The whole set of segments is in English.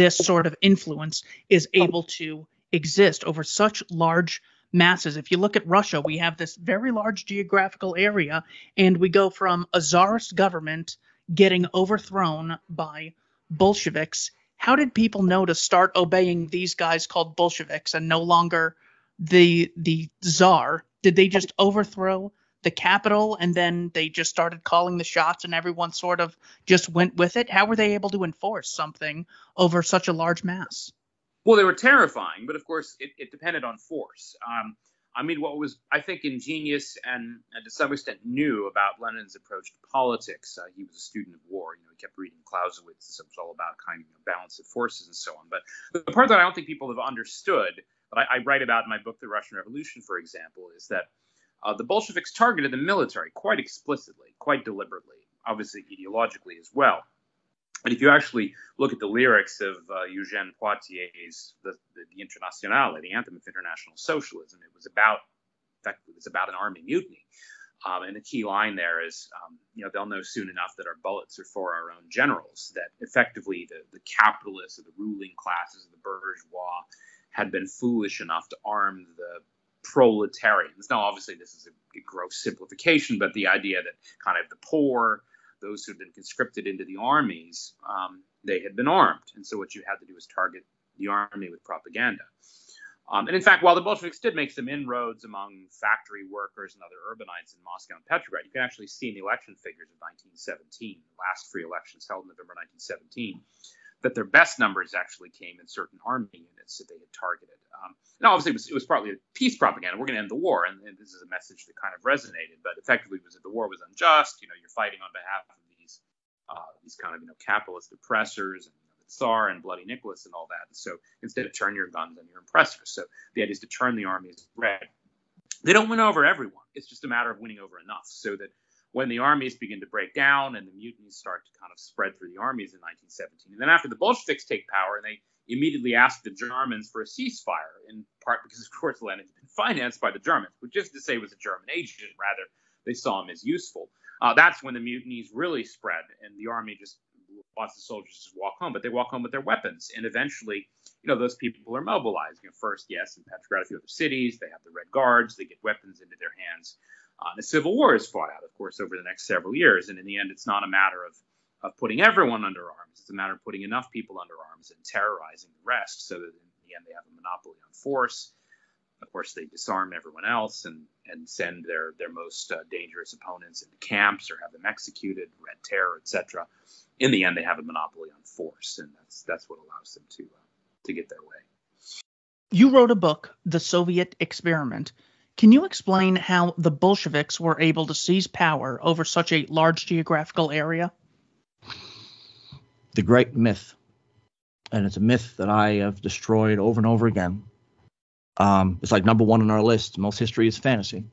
this sort of influence is able to exist over such large masses. If you look at Russia, we have this very large geographical area, and we go from a czarist government getting overthrown by Bolsheviks. How did people know to start obeying these guys called Bolsheviks and no longer the the czar? Did they just overthrow the capital and then they just started calling the shots and everyone sort of just went with it? How were they able to enforce something over such a large mass? Well, they were terrifying, but of course, it, it depended on force. Um, I mean, what was, I think, ingenious and, and, to some extent new about Lenin's approach to politics, uh, he was a student of war. You know, he kept reading Clausewitz, so it was all about kind of balance of forces and so on. But the part that I don't think people have understood, that I, I write about in my book, The Russian Revolution, for example, is that uh, the Bolsheviks targeted the military quite explicitly, quite deliberately, obviously ideologically as well. And if you actually look at the lyrics of uh, Eugène Pottier's the, the, the, Internationale, the anthem of international socialism, it was about, in fact, it was about an army mutiny. Um, and the key line there is, um, you know, they'll know soon enough that our bullets are for our own generals. That effectively the, the capitalists or the ruling classes, the bourgeois, had been foolish enough to arm the proletarians. Now, obviously, this is a, gross simplification, but the idea that kind of the poor, those who had been conscripted into the armies, um, they had been armed. And so what you had to do was target the army with propaganda. Um, and in fact, while the Bolsheviks did make some inroads among factory workers and other urbanites in Moscow and Petrograd, you can actually see in the election figures of 1917, the last free elections held in November 1917, that their best numbers actually came in certain army units that they had targeted. Um, and obviously, it was, it was partly peace propaganda. We're going to end the war, and, and, this is a message that kind of resonated. But effectively, was that the war was unjust. You know, you're fighting on behalf of these uh, these kind of you know capitalist oppressors and you know, the Tsar and Bloody Nicholas and all that. And so instead, of turn your guns on your oppressors. So the idea is to turn the armies red. They don't win over everyone. It's just a matter of winning over enough so that when the armies begin to break down and the mutinies start to kind of spread through the armies in 1917. And then after the Bolsheviks take power and they immediately ask the Germans for a ceasefire, in part because, of course, Lenin had been financed by the Germans, which is to say was a German agent, rather, they saw him as useful. Uh, that's when the mutinies really spread and the army just lots of soldiers just walk home, but they walk home with their weapons. And eventually, you know, those people are mobilized. You know, first, yes, in Petrograd, a few other cities, they have the Red Guards, they get weapons into their hands. Uh, the Civil War is fought out, of course, over the next several years. And in the end, it's not a matter of, of putting everyone under arms. It's a matter of putting enough people under arms and terrorizing the rest so that in the end they have a monopoly on force. Of course, they disarm everyone else and, and send their, their most uh, dangerous opponents into camps or have them executed, Red Terror, etc. In the end, they have a monopoly on force, and that's that's what allows them to uh, to get their way. You wrote a book, The Soviet Experiment, can you explain how the Bolsheviks were able to seize power over such a large geographical area? The great myth, and it's a myth that I have destroyed over and over again. Um, it's like number one on our list. Most history is fantasy.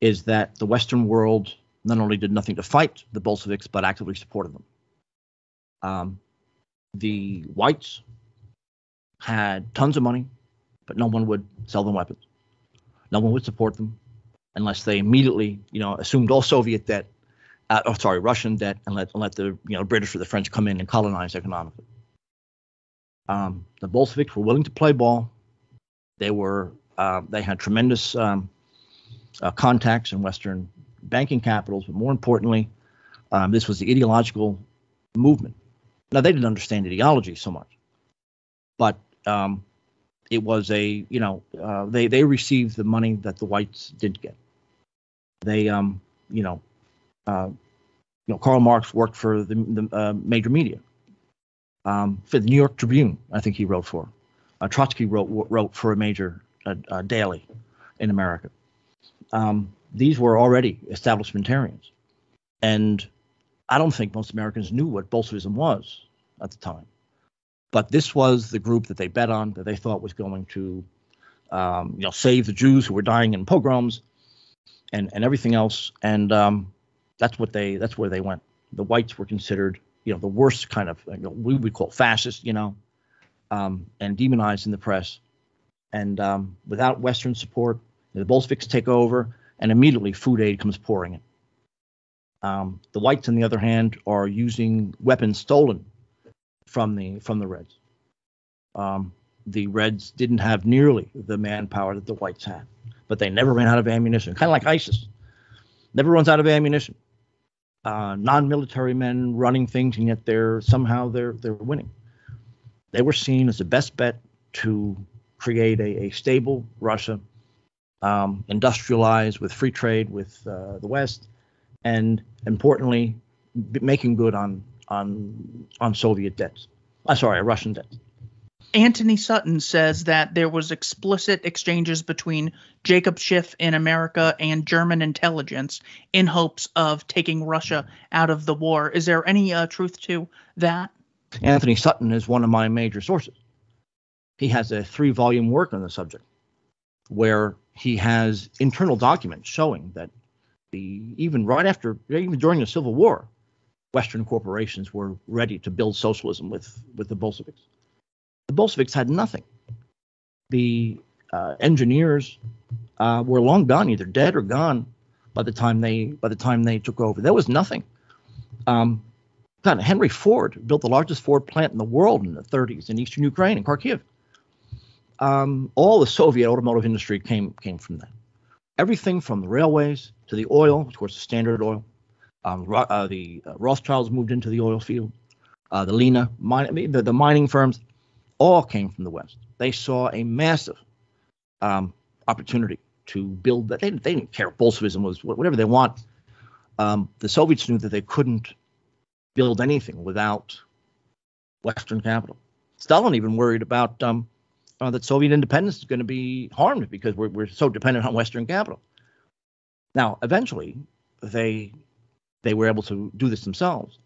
Is that the Western world not only did nothing to fight the Bolsheviks, but actively supported them. Um, the whites had tons of money, but no one would sell them weapons no one would support them unless they immediately, you know, assumed all Soviet debt, uh, oh, sorry, Russian debt, and let, and let the you know British or the French come in and colonize economically. Um, the Bolsheviks were willing to play ball. They were uh, they had tremendous um, uh, contacts in Western banking capitals, but more importantly, um, this was the ideological movement. Now they didn't understand ideology so much, but um, it was a you know uh, they they received the money that the whites didn't get. They um you know uh, you know Karl Marx worked for the, the uh, major media. Um, for the New York Tribune, I think he wrote for. Uh, Trotsky wrote wrote for a major uh, uh, daily in America. Um, these were already establishmentarians, and I don't think most Americans knew what Bolshevism was at the time. But this was the group that they bet on, that they thought was going to, um, you know, save the Jews who were dying in pogroms, and and everything else. And um, that's what they that's where they went. The whites were considered, you know, the worst kind of you know, we would call fascist, you know, um, and demonized in the press. And um, without Western support, the Bolsheviks take over, and immediately food aid comes pouring in. Um, the whites, on the other hand, are using weapons stolen from the from the Reds. Um, the Reds didn't have nearly the manpower that the Whites had, but they never ran out of ammunition. Kind of like ISIS, never runs out of ammunition. Uh, non-military men running things, and yet they're somehow they're they're winning. They were seen as the best bet to create a, a stable Russia, um, industrialized with free trade with uh, the West, and importantly, making good on on on Soviet debts. I'm uh, sorry, Russian debts. Antony Sutton says that there was explicit exchanges between Jacob Schiff in America and German intelligence in hopes of taking Russia out of the war. Is there any uh, truth to that? Antony Sutton is one of my major sources. He has a three-volume work on the subject, where he has internal documents showing that the even right after even during the Civil War, Western corporations were ready to build socialism with with the Bolsheviks. The Bolsheviks had nothing. The uh, engineers uh, were long gone, either dead or gone by the time they by the time they took over. There was nothing. Um, God, Henry Ford built the largest Ford plant in the world in the 30s in eastern Ukraine in Kharkiv. Um, all the Soviet automotive industry came came from that. Everything from the railways to the oil, of course, the Standard Oil. Um, uh, the uh, Rothschilds moved into the oil field. Uh, the Lena, mine, the, the mining firms, all came from the West. They saw a massive um, opportunity to build. They, they, didn't care if Bolshevism was whatever they want. Um, the Soviets knew that they couldn't build anything without Western capital. Stalin even worried about um, uh, that Soviet independence is going to be harmed because we're, we're so dependent on Western capital. Now, eventually, they they were able to do this themselves.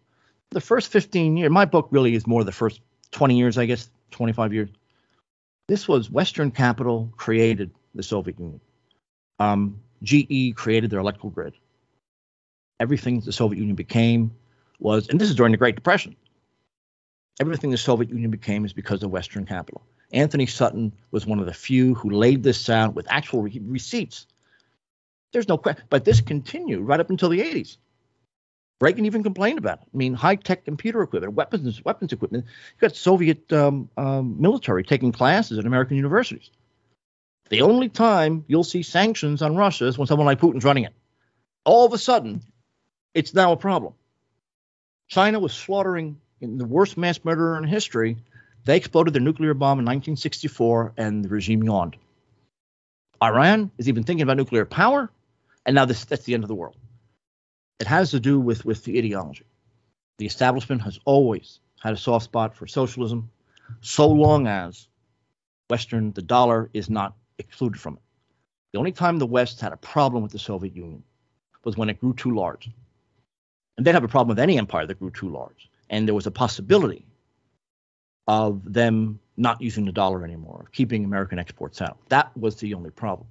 The first 15 years, my book really is more the first 20 years, I guess, 25 years. This was Western capital created the Soviet Union. Um, GE created their electrical grid. Everything the Soviet Union became was, and this is during the Great Depression. Everything the Soviet Union became is because of Western capital. Antony Sutton was one of the few who laid this out with actual re- receipts. There's no question, but this continued right up until the 80s. Reagan even complained about it. I mean, high-tech computer equipment, weapons, weapons equipment. You got Soviet um, um, military taking classes at American universities. The only time you'll see sanctions on Russia is when someone like Putin's running it. All of a sudden, it's now a problem. China was slaughtering in the worst mass murderer in history. They exploded their nuclear bomb in 1964, and the regime yawned. Iran is even thinking about nuclear power, and now this, that's the end of the world. It has to do with, with the ideology. The establishment has always had a soft spot for socialism, so long as Western, the dollar, is not excluded from it. The only time the West had a problem with the Soviet Union was when it grew too large. And they'd have a problem with any empire that grew too large. And there was a possibility of them not using the dollar anymore, of keeping American exports out. That was the only problem.